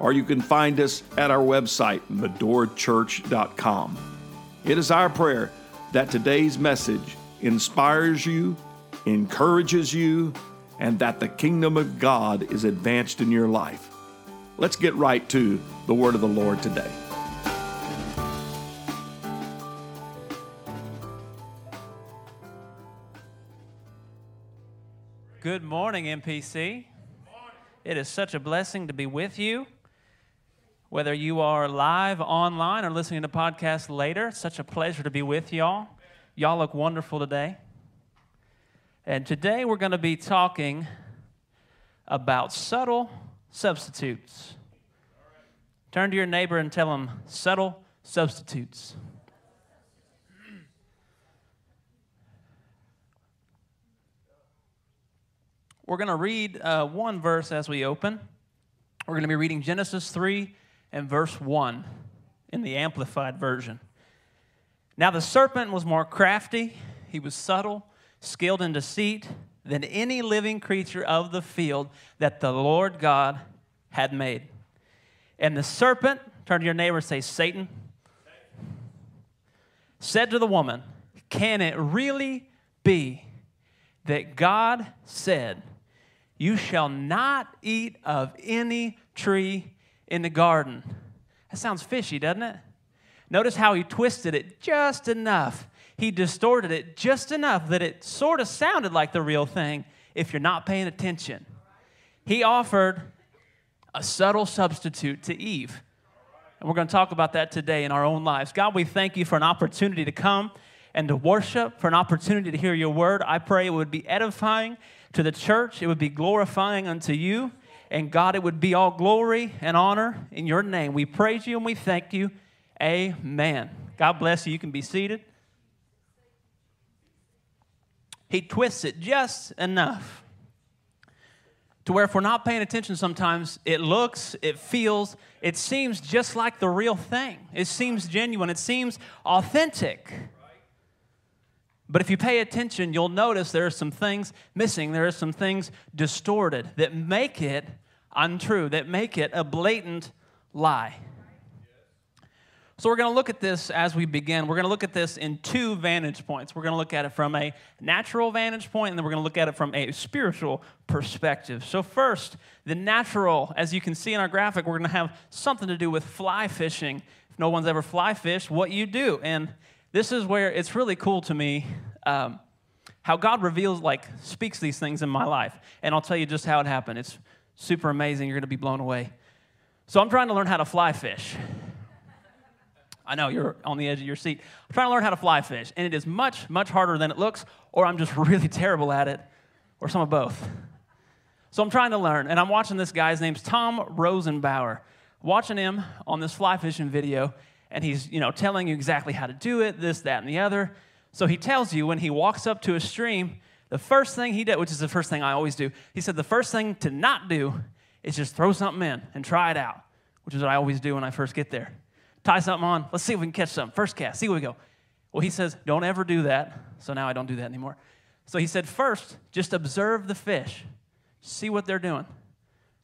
or you can find us at our website, medorachurch.com. It is our prayer that today's message inspires you, encourages you, and that the kingdom of God is advanced in your life. Let's get right to the word of the Lord today. Good morning, MPC. It is such a blessing to be with you. Whether you are live online or listening to podcast later, such a pleasure to be with y'all. Y'all look wonderful today. And today we're going to be talking about subtle substitutes. Turn to your neighbor and tell them subtle substitutes. We're going to read uh, one verse as we open. We're going to be reading Genesis 3 and verse 1 in the Amplified Version. Now the serpent was more crafty, he was subtle, skilled in deceit than any living creature of the field that the Lord God had made. And the serpent, turn to your neighbor and say, Satan, said to the woman, Can it really be that God said, You shall not eat of any tree in the garden. That sounds fishy, doesn't it? Notice how he twisted it just enough. He distorted it just enough that it sort of sounded like the real thing if you're not paying attention. He offered a subtle substitute to Eve. And we're going to talk about that today in our own lives. God, we thank you for an opportunity to come and to worship, for an opportunity to hear your word. I pray it would be edifying to the church, it would be glorifying unto you. And God, it would be all glory and honor in your name. We praise you and we thank you. Amen. God bless you. You can be seated. He twists it just enough to where if we're not paying attention sometimes, it looks, it feels, it seems just like the real thing. It seems genuine, it seems authentic. But if you pay attention, you'll notice there are some things missing. There are some things distorted that make it untrue, that make it a blatant lie. So, we're going to look at this as we begin. We're going to look at this in two vantage points. We're going to look at it from a natural vantage point, and then we're going to look at it from a spiritual perspective. So, first, the natural, as you can see in our graphic, we're going to have something to do with fly fishing. If no one's ever fly fished, what you do. And this is where it's really cool to me um, how God reveals, like, speaks these things in my life. And I'll tell you just how it happened. It's super amazing. You're going to be blown away. So I'm trying to learn how to fly fish. I know you're on the edge of your seat. I'm trying to learn how to fly fish, and it is much, much harder than it looks, or I'm just really terrible at it, or some of both. So I'm trying to learn, and I'm watching this guy. His name's Tom Rosenbauer. Watching him on this fly fishing video, and he's you know telling you exactly how to do it, this, that, and the other. So he tells you when he walks up to a stream, the first thing he did, which is the first thing I always do, he said the first thing to not do is just throw something in and try it out, which is what I always do when I first get there. Tie something on, let's see if we can catch something. First cast, see where we go. Well, he says, don't ever do that. So now I don't do that anymore. So he said, first, just observe the fish, see what they're doing.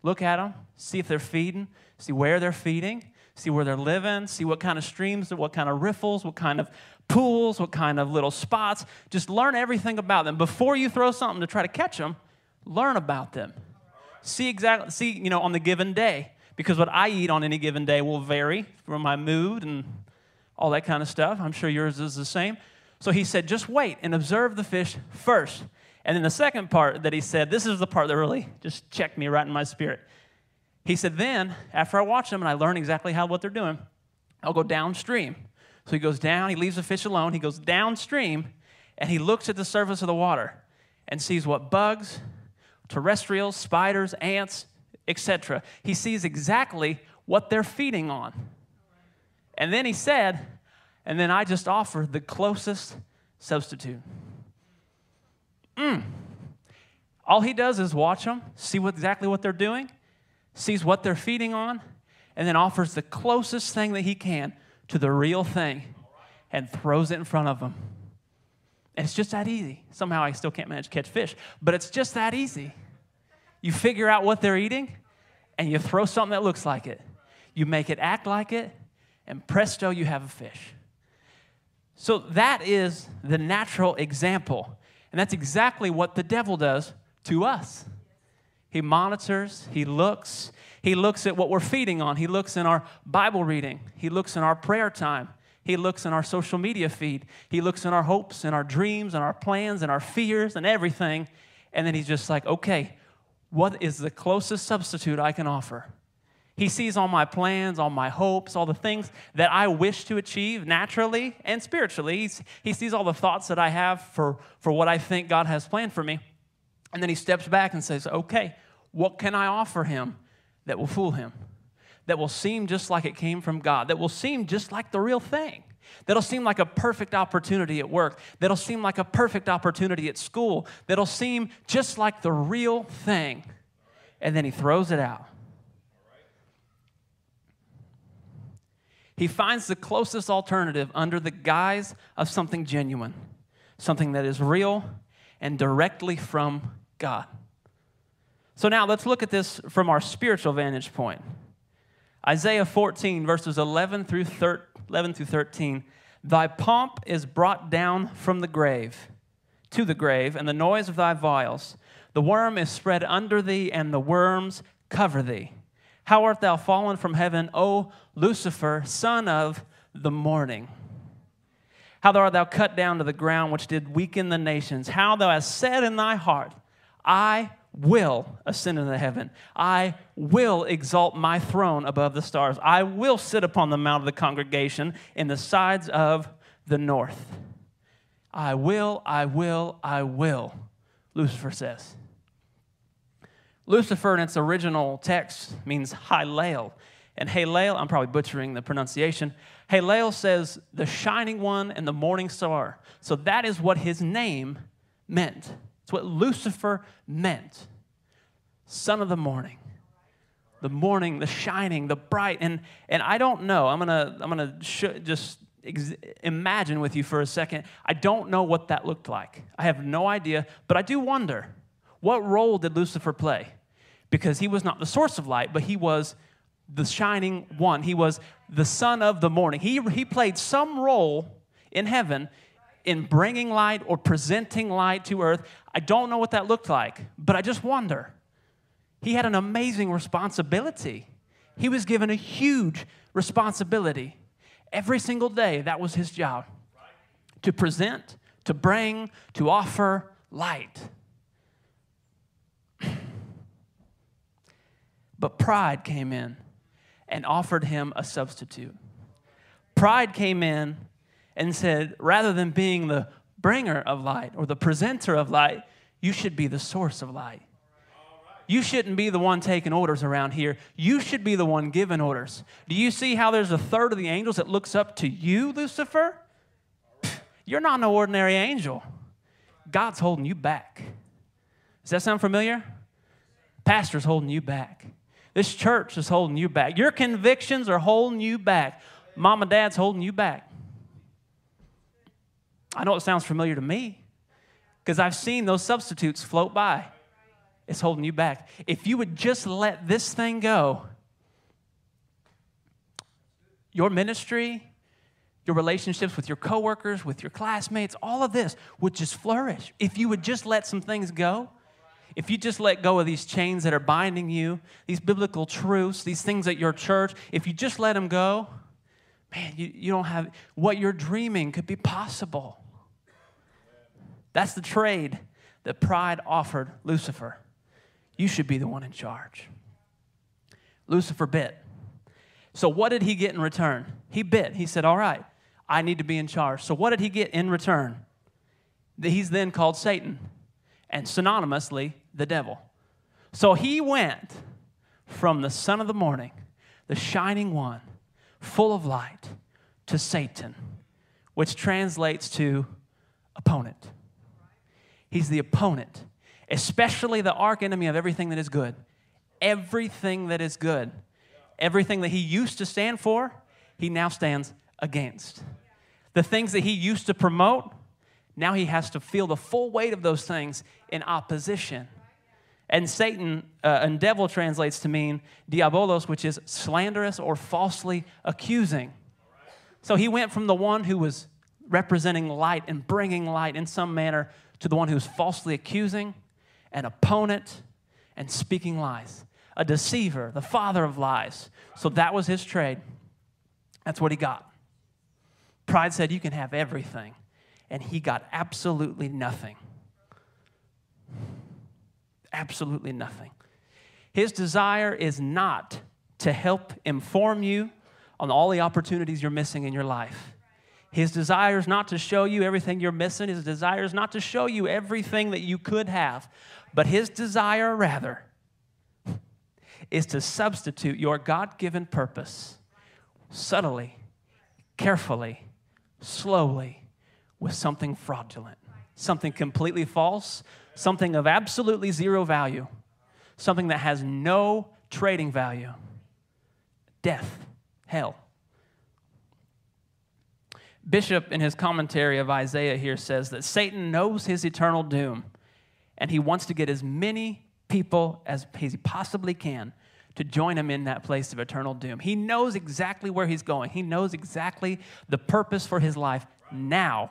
Look at them, see if they're feeding, see where they're feeding, see where they're living, see what kind of streams, what kind of riffles, what kind of pools, what kind of little spots. Just learn everything about them. Before you throw something to try to catch them, learn about them. See exactly, see, you know, on the given day. Because what I eat on any given day will vary from my mood and all that kind of stuff. I'm sure yours is the same. So he said, just wait and observe the fish first. And then the second part that he said, this is the part that really just checked me right in my spirit. He said, then after I watch them and I learn exactly how what they're doing, I'll go downstream so he goes down, he leaves the fish alone, he goes downstream, and he looks at the surface of the water and sees what bugs, terrestrials, spiders, ants, etc. He sees exactly what they're feeding on. And then he said, and then I just offer the closest substitute. Mm. All he does is watch them, see what, exactly what they're doing, sees what they're feeding on, and then offers the closest thing that he can to the real thing and throws it in front of them. And it's just that easy. Somehow I still can't manage to catch fish, but it's just that easy. You figure out what they're eating and you throw something that looks like it. You make it act like it, and presto, you have a fish. So that is the natural example. And that's exactly what the devil does to us. He monitors, he looks, he looks at what we're feeding on, he looks in our Bible reading, he looks in our prayer time, he looks in our social media feed, he looks in our hopes and our dreams and our plans and our fears and everything. And then he's just like, okay, what is the closest substitute I can offer? He sees all my plans, all my hopes, all the things that I wish to achieve naturally and spiritually. He's, he sees all the thoughts that I have for, for what I think God has planned for me. And then he steps back and says, Okay, what can I offer him that will fool him? That will seem just like it came from God, that will seem just like the real thing, that'll seem like a perfect opportunity at work, that'll seem like a perfect opportunity at school, that'll seem just like the real thing. And then he throws it out. He finds the closest alternative under the guise of something genuine, something that is real and directly from God. So now let's look at this from our spiritual vantage point. Isaiah 14, verses 11 through, 11 through 13. Thy pomp is brought down from the grave, to the grave, and the noise of thy vials. The worm is spread under thee, and the worms cover thee. How art thou fallen from heaven, O Lucifer, son of the morning? How art thou cut down to the ground, which did weaken the nations? How thou hast said in thy heart, I will ascend into heaven. I will exalt my throne above the stars. I will sit upon the mount of the congregation in the sides of the north. I will, I will, I will, Lucifer says. Lucifer in its original text means Hallel. And Hallel, I'm probably butchering the pronunciation. Hallel says the shining one and the morning star. So that is what his name meant. It's what Lucifer meant. Son of the morning. The morning, the shining, the bright. And, and I don't know. I'm going to I'm gonna sh- just ex- imagine with you for a second. I don't know what that looked like. I have no idea. But I do wonder what role did Lucifer play? Because he was not the source of light, but he was the shining one. He was the son of the morning. He, he played some role in heaven in bringing light or presenting light to earth. I don't know what that looked like, but I just wonder. He had an amazing responsibility. He was given a huge responsibility. Every single day, that was his job to present, to bring, to offer light. But pride came in and offered him a substitute. Pride came in and said, rather than being the bringer of light or the presenter of light, you should be the source of light. You shouldn't be the one taking orders around here. You should be the one giving orders. Do you see how there's a third of the angels that looks up to you, Lucifer? You're not an ordinary angel. God's holding you back. Does that sound familiar? Pastor's holding you back. This church is holding you back. Your convictions are holding you back. Mom and dad's holding you back. I know it sounds familiar to me because I've seen those substitutes float by. It's holding you back. If you would just let this thing go, your ministry, your relationships with your coworkers, with your classmates, all of this would just flourish. If you would just let some things go, if you just let go of these chains that are binding you, these biblical truths, these things at your church, if you just let them go, man, you, you don't have what you're dreaming could be possible. That's the trade that pride offered Lucifer. You should be the one in charge. Lucifer bit. So, what did he get in return? He bit. He said, All right, I need to be in charge. So, what did he get in return? He's then called Satan and synonymously the devil. So he went from the son of the morning, the shining one, full of light, to Satan, which translates to opponent. He's the opponent, especially the arch enemy of everything that is good. Everything that is good. Everything that he used to stand for, he now stands against. The things that he used to promote, now he has to feel the full weight of those things in opposition. And Satan uh, and devil translates to mean diabolos, which is slanderous or falsely accusing. So he went from the one who was representing light and bringing light in some manner to the one who's falsely accusing, an opponent, and speaking lies, a deceiver, the father of lies. So that was his trade. That's what he got. Pride said, You can have everything. And he got absolutely nothing. Absolutely nothing. His desire is not to help inform you on all the opportunities you're missing in your life. His desire is not to show you everything you're missing. His desire is not to show you everything that you could have. But his desire, rather, is to substitute your God given purpose subtly, carefully, slowly with something fraudulent, something completely false, something of absolutely zero value, something that has no trading value death, hell. Bishop, in his commentary of Isaiah, here says that Satan knows his eternal doom, and he wants to get as many people as he possibly can to join him in that place of eternal doom. He knows exactly where he's going, he knows exactly the purpose for his life now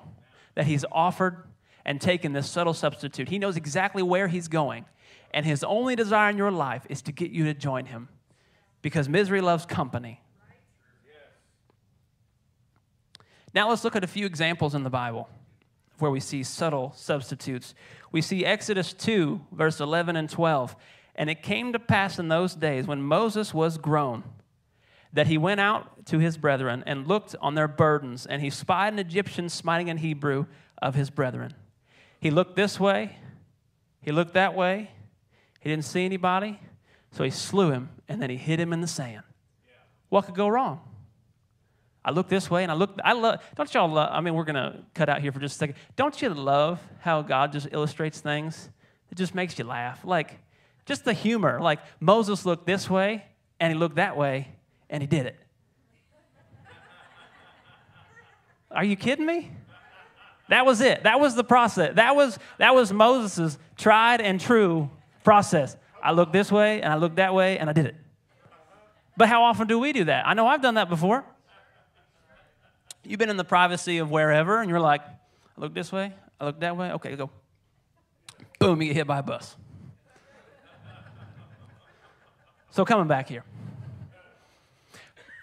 that he's offered and taken this subtle substitute. He knows exactly where he's going, and his only desire in your life is to get you to join him because misery loves company. Now let's look at a few examples in the Bible where we see subtle substitutes. We see Exodus 2, verse 11 and 12. And it came to pass in those days when Moses was grown that he went out to his brethren and looked on their burdens, and he spied an Egyptian smiting an Hebrew of his brethren. He looked this way, he looked that way, he didn't see anybody, so he slew him, and then he hid him in the sand. What could go wrong? I look this way and I look, I love, don't y'all love, I mean, we're going to cut out here for just a second. Don't you love how God just illustrates things? It just makes you laugh. Like, just the humor. Like, Moses looked this way and he looked that way and he did it. Are you kidding me? That was it. That was the process. That was, that was Moses' tried and true process. I looked this way and I looked that way and I did it. But how often do we do that? I know I've done that before. You've been in the privacy of wherever, and you're like, I look this way, I look that way, okay, go. Boom, you get hit by a bus. so coming back here.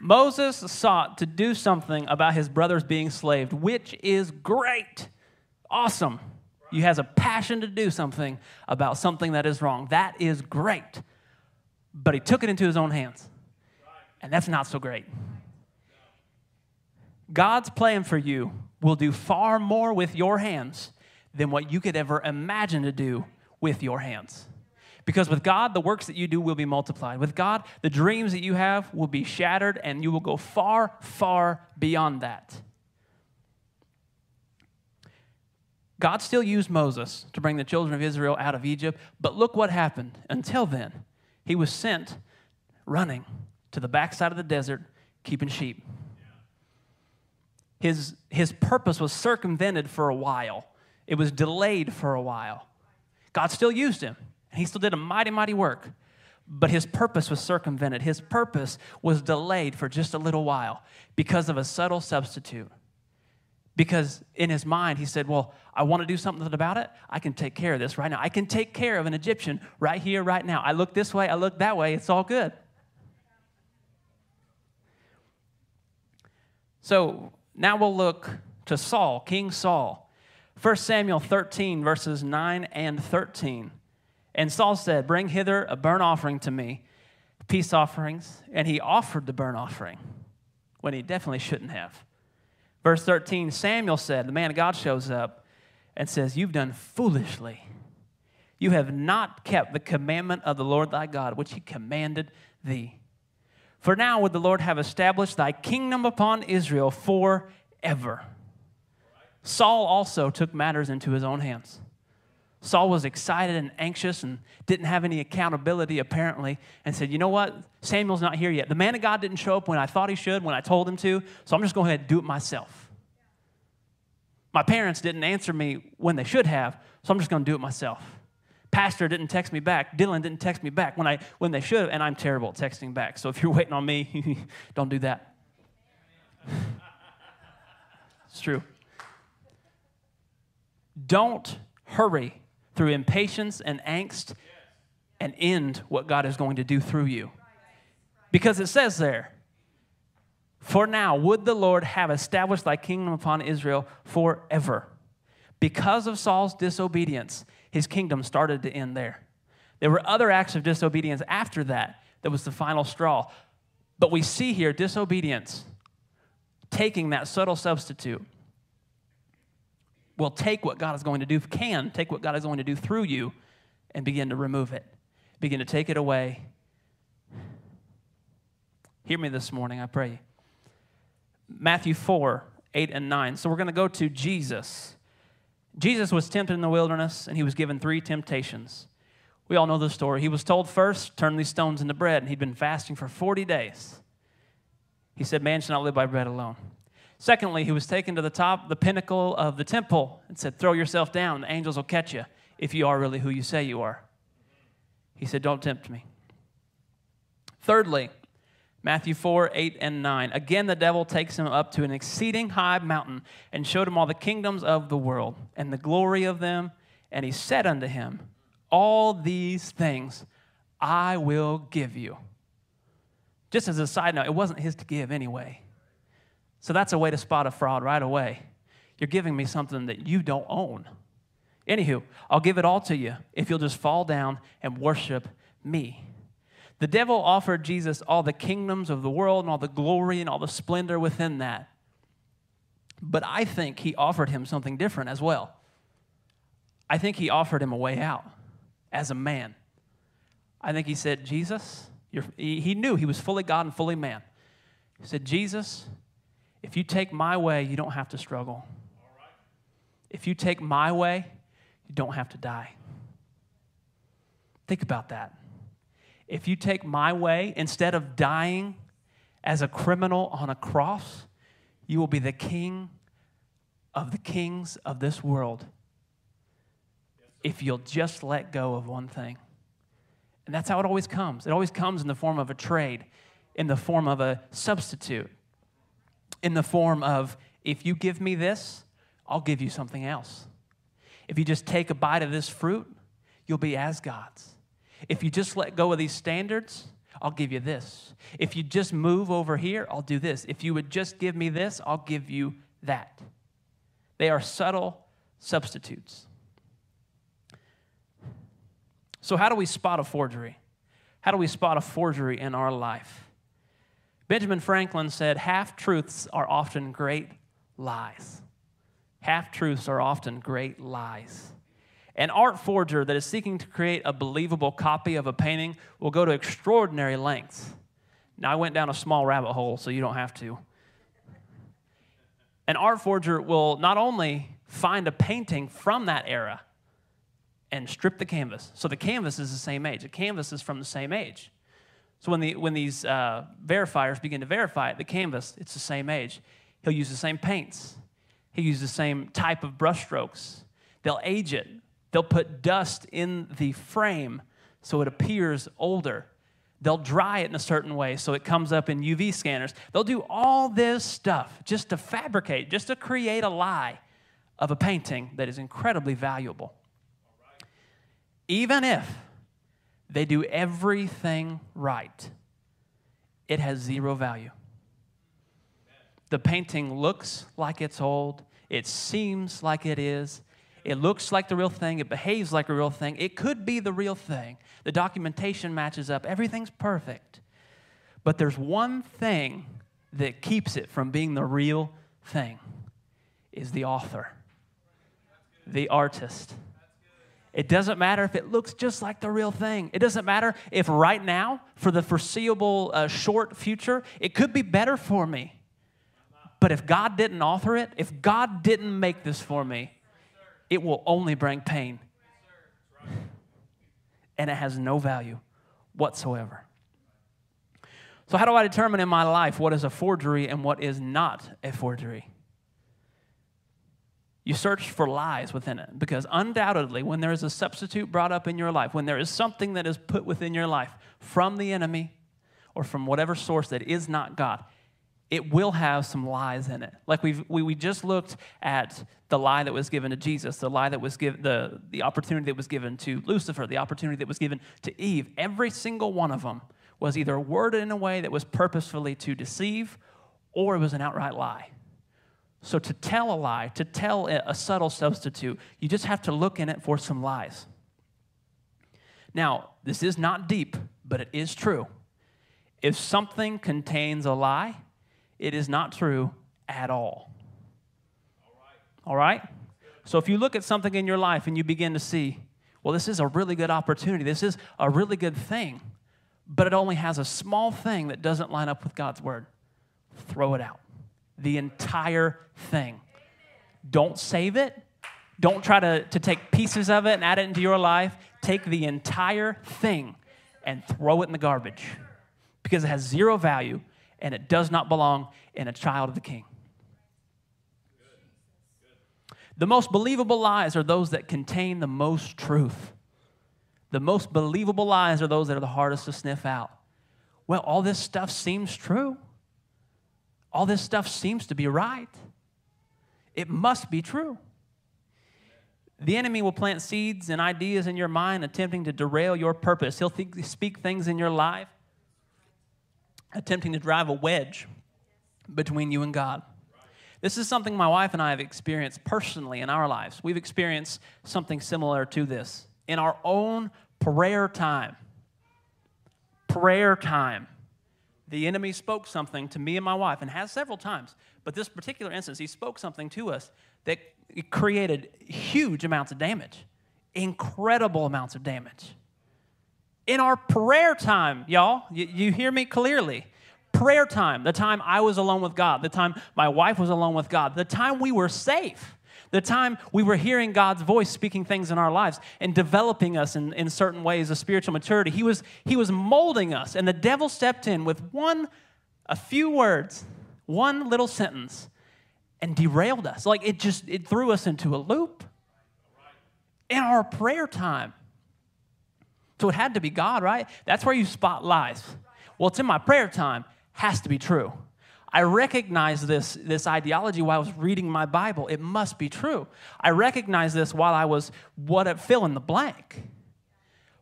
Moses sought to do something about his brothers being slaved, which is great. Awesome. He has a passion to do something about something that is wrong. That is great. But he took it into his own hands. And that's not so great. God's plan for you will do far more with your hands than what you could ever imagine to do with your hands. Because with God, the works that you do will be multiplied. With God, the dreams that you have will be shattered and you will go far, far beyond that. God still used Moses to bring the children of Israel out of Egypt, but look what happened. Until then, he was sent running to the backside of the desert, keeping sheep his, his purpose was circumvented for a while, it was delayed for a while. God still used him, and he still did a mighty, mighty work. But his purpose was circumvented. His purpose was delayed for just a little while because of a subtle substitute. Because in his mind, he said, Well, I want to do something about it. I can take care of this right now. I can take care of an Egyptian right here, right now. I look this way, I look that way. It's all good. So now we'll look to Saul, King Saul. 1 Samuel 13, verses 9 and 13. And Saul said, Bring hither a burnt offering to me, peace offerings. And he offered the burnt offering when he definitely shouldn't have. Verse 13 Samuel said, The man of God shows up and says, You've done foolishly. You have not kept the commandment of the Lord thy God, which he commanded thee. For now would the Lord have established thy kingdom upon Israel forever. Saul also took matters into his own hands. Saul was excited and anxious and didn't have any accountability, apparently, and said, You know what? Samuel's not here yet. The man of God didn't show up when I thought he should, when I told him to, so I'm just going ahead and do it myself. My parents didn't answer me when they should have, so I'm just going to do it myself. Pastor didn't text me back. Dylan didn't text me back when, I, when they should have, and I'm terrible at texting back. So if you're waiting on me, don't do that. it's true. Don't hurry through impatience and angst and end what God is going to do through you. Because it says there, for now, would the Lord have established thy kingdom upon Israel forever? Because of Saul's disobedience, his kingdom started to end there. There were other acts of disobedience after that that was the final straw. But we see here disobedience taking that subtle substitute will take what God is going to do, can take what God is going to do through you and begin to remove it, begin to take it away. Hear me this morning, I pray. Matthew 4 8 and 9. So we're going to go to Jesus. Jesus was tempted in the wilderness and he was given three temptations. We all know the story. He was told first, turn these stones into bread, and he'd been fasting for 40 days. He said, Man shall not live by bread alone. Secondly, he was taken to the top, the pinnacle of the temple, and said, Throw yourself down, the angels will catch you if you are really who you say you are. He said, Don't tempt me. Thirdly, Matthew 4, 8, and 9. Again, the devil takes him up to an exceeding high mountain and showed him all the kingdoms of the world and the glory of them. And he said unto him, All these things I will give you. Just as a side note, it wasn't his to give anyway. So that's a way to spot a fraud right away. You're giving me something that you don't own. Anywho, I'll give it all to you if you'll just fall down and worship me. The devil offered Jesus all the kingdoms of the world and all the glory and all the splendor within that. But I think he offered him something different as well. I think he offered him a way out as a man. I think he said, Jesus, he knew he was fully God and fully man. He said, Jesus, if you take my way, you don't have to struggle. If you take my way, you don't have to die. Think about that. If you take my way, instead of dying as a criminal on a cross, you will be the king of the kings of this world if you'll just let go of one thing. And that's how it always comes. It always comes in the form of a trade, in the form of a substitute, in the form of if you give me this, I'll give you something else. If you just take a bite of this fruit, you'll be as God's. If you just let go of these standards, I'll give you this. If you just move over here, I'll do this. If you would just give me this, I'll give you that. They are subtle substitutes. So, how do we spot a forgery? How do we spot a forgery in our life? Benjamin Franklin said, Half truths are often great lies. Half truths are often great lies. An art forger that is seeking to create a believable copy of a painting will go to extraordinary lengths. Now, I went down a small rabbit hole, so you don't have to. An art forger will not only find a painting from that era and strip the canvas. So the canvas is the same age. The canvas is from the same age. So when, the, when these uh, verifiers begin to verify it, the canvas, it's the same age. He'll use the same paints. He'll use the same type of brushstrokes. They'll age it They'll put dust in the frame so it appears older. They'll dry it in a certain way so it comes up in UV scanners. They'll do all this stuff just to fabricate, just to create a lie of a painting that is incredibly valuable. Even if they do everything right, it has zero value. The painting looks like it's old, it seems like it is, it looks like the real thing. It behaves like a real thing. It could be the real thing. The documentation matches up. Everything's perfect. But there's one thing that keeps it from being the real thing is the author, the artist. It doesn't matter if it looks just like the real thing. It doesn't matter if right now, for the foreseeable uh, short future, it could be better for me. But if God didn't author it, if God didn't make this for me, it will only bring pain. And it has no value whatsoever. So, how do I determine in my life what is a forgery and what is not a forgery? You search for lies within it because undoubtedly, when there is a substitute brought up in your life, when there is something that is put within your life from the enemy or from whatever source that is not God, it will have some lies in it. Like we've, we, we just looked at the lie that was given to Jesus, the lie that was given, the, the opportunity that was given to Lucifer, the opportunity that was given to Eve. Every single one of them was either worded in a way that was purposefully to deceive or it was an outright lie. So, to tell a lie, to tell a subtle substitute, you just have to look in it for some lies. Now, this is not deep, but it is true. If something contains a lie, it is not true at all. All right? So, if you look at something in your life and you begin to see, well, this is a really good opportunity, this is a really good thing, but it only has a small thing that doesn't line up with God's word, throw it out the entire thing. Don't save it. Don't try to, to take pieces of it and add it into your life. Take the entire thing and throw it in the garbage because it has zero value and it does not belong in a child of the king. The most believable lies are those that contain the most truth. The most believable lies are those that are the hardest to sniff out. Well, all this stuff seems true all this stuff seems to be right. It must be true. The enemy will plant seeds and ideas in your mind, attempting to derail your purpose. He'll speak things in your life, attempting to drive a wedge between you and God. This is something my wife and I have experienced personally in our lives. We've experienced something similar to this in our own prayer time. Prayer time the enemy spoke something to me and my wife, and has several times. But this particular instance, he spoke something to us that created huge amounts of damage, incredible amounts of damage. In our prayer time, y'all, you, you hear me clearly. Prayer time, the time I was alone with God, the time my wife was alone with God, the time we were safe the time we were hearing God's voice speaking things in our lives and developing us in, in certain ways of spiritual maturity. He was, he was molding us, and the devil stepped in with one, a few words, one little sentence, and derailed us. Like it just, it threw us into a loop in our prayer time. So it had to be God, right? That's where you spot lies. Well, it's in my prayer time, has to be true. I recognize this, this ideology while I was reading my Bible. It must be true. I recognize this while I was what fill in the blank.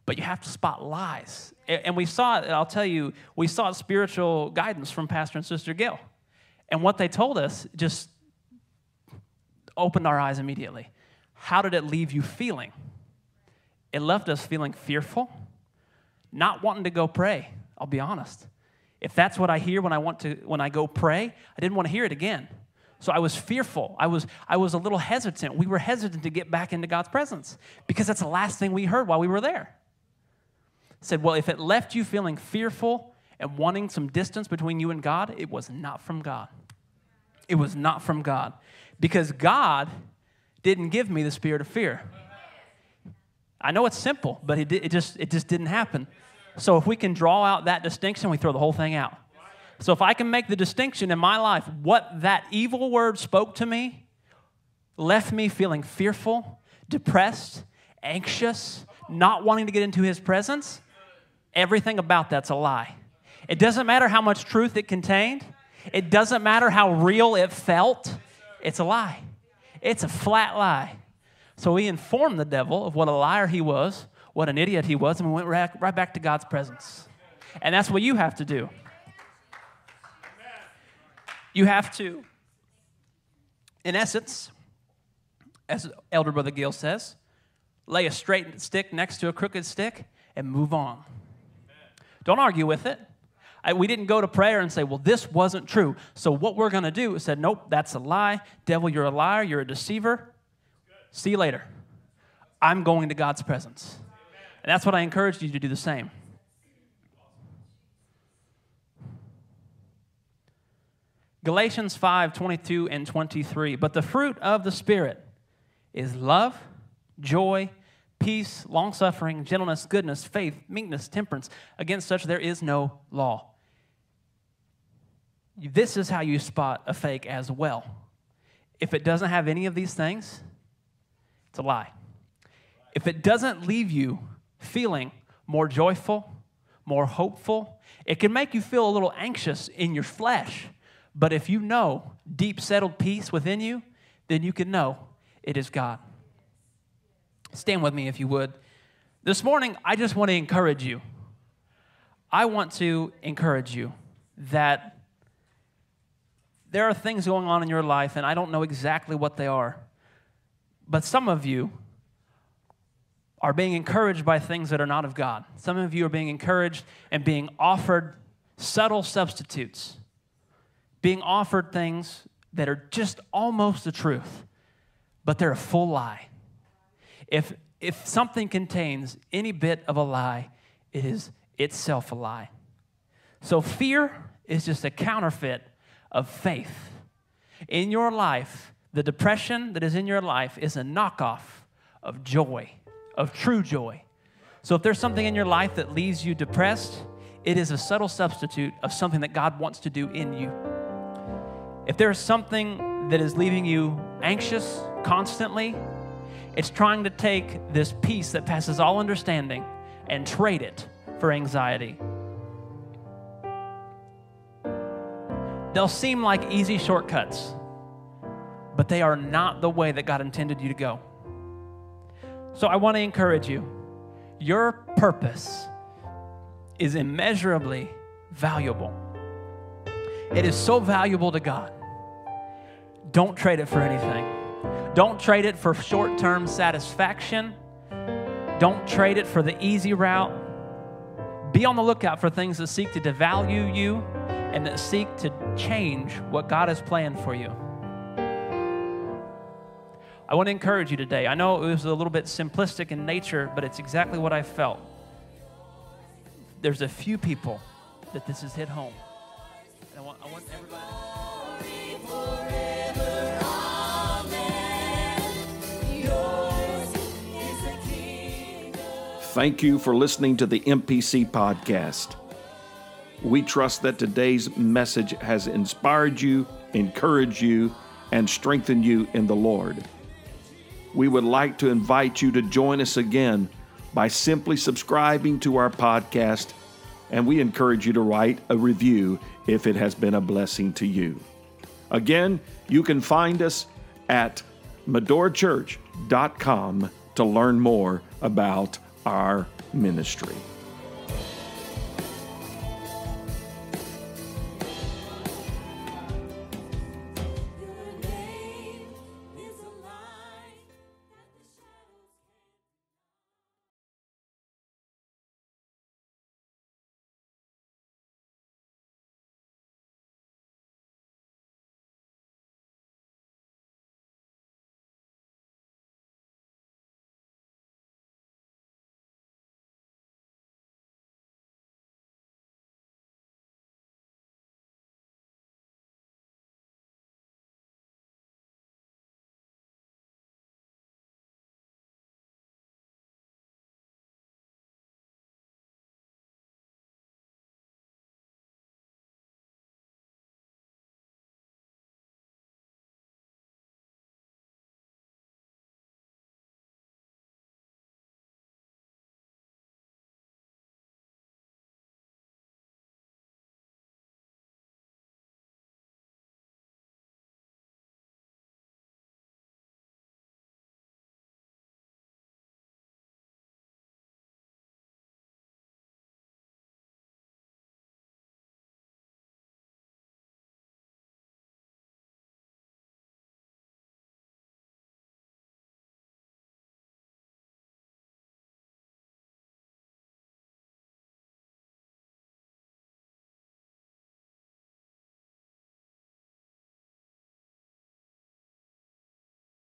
But you have to spot lies. And we saw it, I'll tell you, we saw spiritual guidance from Pastor and Sister Gill. And what they told us just opened our eyes immediately. How did it leave you feeling? It left us feeling fearful, not wanting to go pray, I'll be honest. If that's what I hear when I want to when I go pray, I didn't want to hear it again. So I was fearful. I was I was a little hesitant. We were hesitant to get back into God's presence because that's the last thing we heard while we were there. said, "Well, if it left you feeling fearful and wanting some distance between you and God, it was not from God. It was not from God because God didn't give me the spirit of fear. I know it's simple, but it, it just it just didn't happen. So if we can draw out that distinction, we throw the whole thing out. So if I can make the distinction in my life, what that evil word spoke to me left me feeling fearful, depressed, anxious, not wanting to get into his presence, everything about that's a lie. It doesn't matter how much truth it contained, it doesn't matter how real it felt, it's a lie. It's a flat lie. So we informed the devil of what a liar he was what an idiot he was, and we went right, back to God's presence. And that's what you have to do. You have to, in essence, as Elder Brother Gill says, lay a straight stick next to a crooked stick and move on. Don't argue with it. I, we didn't go to prayer and say, well, this wasn't true. So what we're going to do is say, nope, that's a lie. Devil, you're a liar. You're a deceiver. See you later. I'm going to God's presence. And that's what I encourage you to do the same. Galatians 5 22 and 23. But the fruit of the Spirit is love, joy, peace, long suffering, gentleness, goodness, faith, meekness, temperance. Against such there is no law. This is how you spot a fake as well. If it doesn't have any of these things, it's a lie. If it doesn't leave you feeling more joyful, more hopeful, it can make you feel a little anxious in your flesh. But if you know deep settled peace within you, then you can know it is God. Stand with me if you would. This morning, I just want to encourage you. I want to encourage you that there are things going on in your life, and I don't know exactly what they are. But some of you are being encouraged by things that are not of God. Some of you are being encouraged and being offered subtle substitutes, being offered things that are just almost the truth, but they're a full lie. If, if something contains any bit of a lie, it is itself a lie. So fear is just a counterfeit of faith. In your life, the depression that is in your life is a knockoff of joy, of true joy. So if there's something in your life that leaves you depressed, it is a subtle substitute of something that God wants to do in you. If there's something that is leaving you anxious constantly, it's trying to take this peace that passes all understanding and trade it for anxiety. They'll seem like easy shortcuts, but they are not the way that God intended you to go. So I want to encourage you your purpose is immeasurably valuable. It is so valuable to God. Don't trade it for anything. Don't trade it for short term satisfaction. Don't trade it for the easy route. Be on the lookout for things that seek to devalue you and that seek to change what God has planned for you. I want to encourage you today. I know it was a little bit simplistic in nature, but it's exactly what I felt. There's a few people that this has hit home. I want, I want everybody. Thank you for listening to the MPC podcast. We trust that today's message has inspired you, encouraged you, and strengthened you in the Lord. We would like to invite you to join us again by simply subscribing to our podcast, and we encourage you to write a review if it has been a blessing to you. Again, you can find us at medorachurch.com to learn more about our ministry.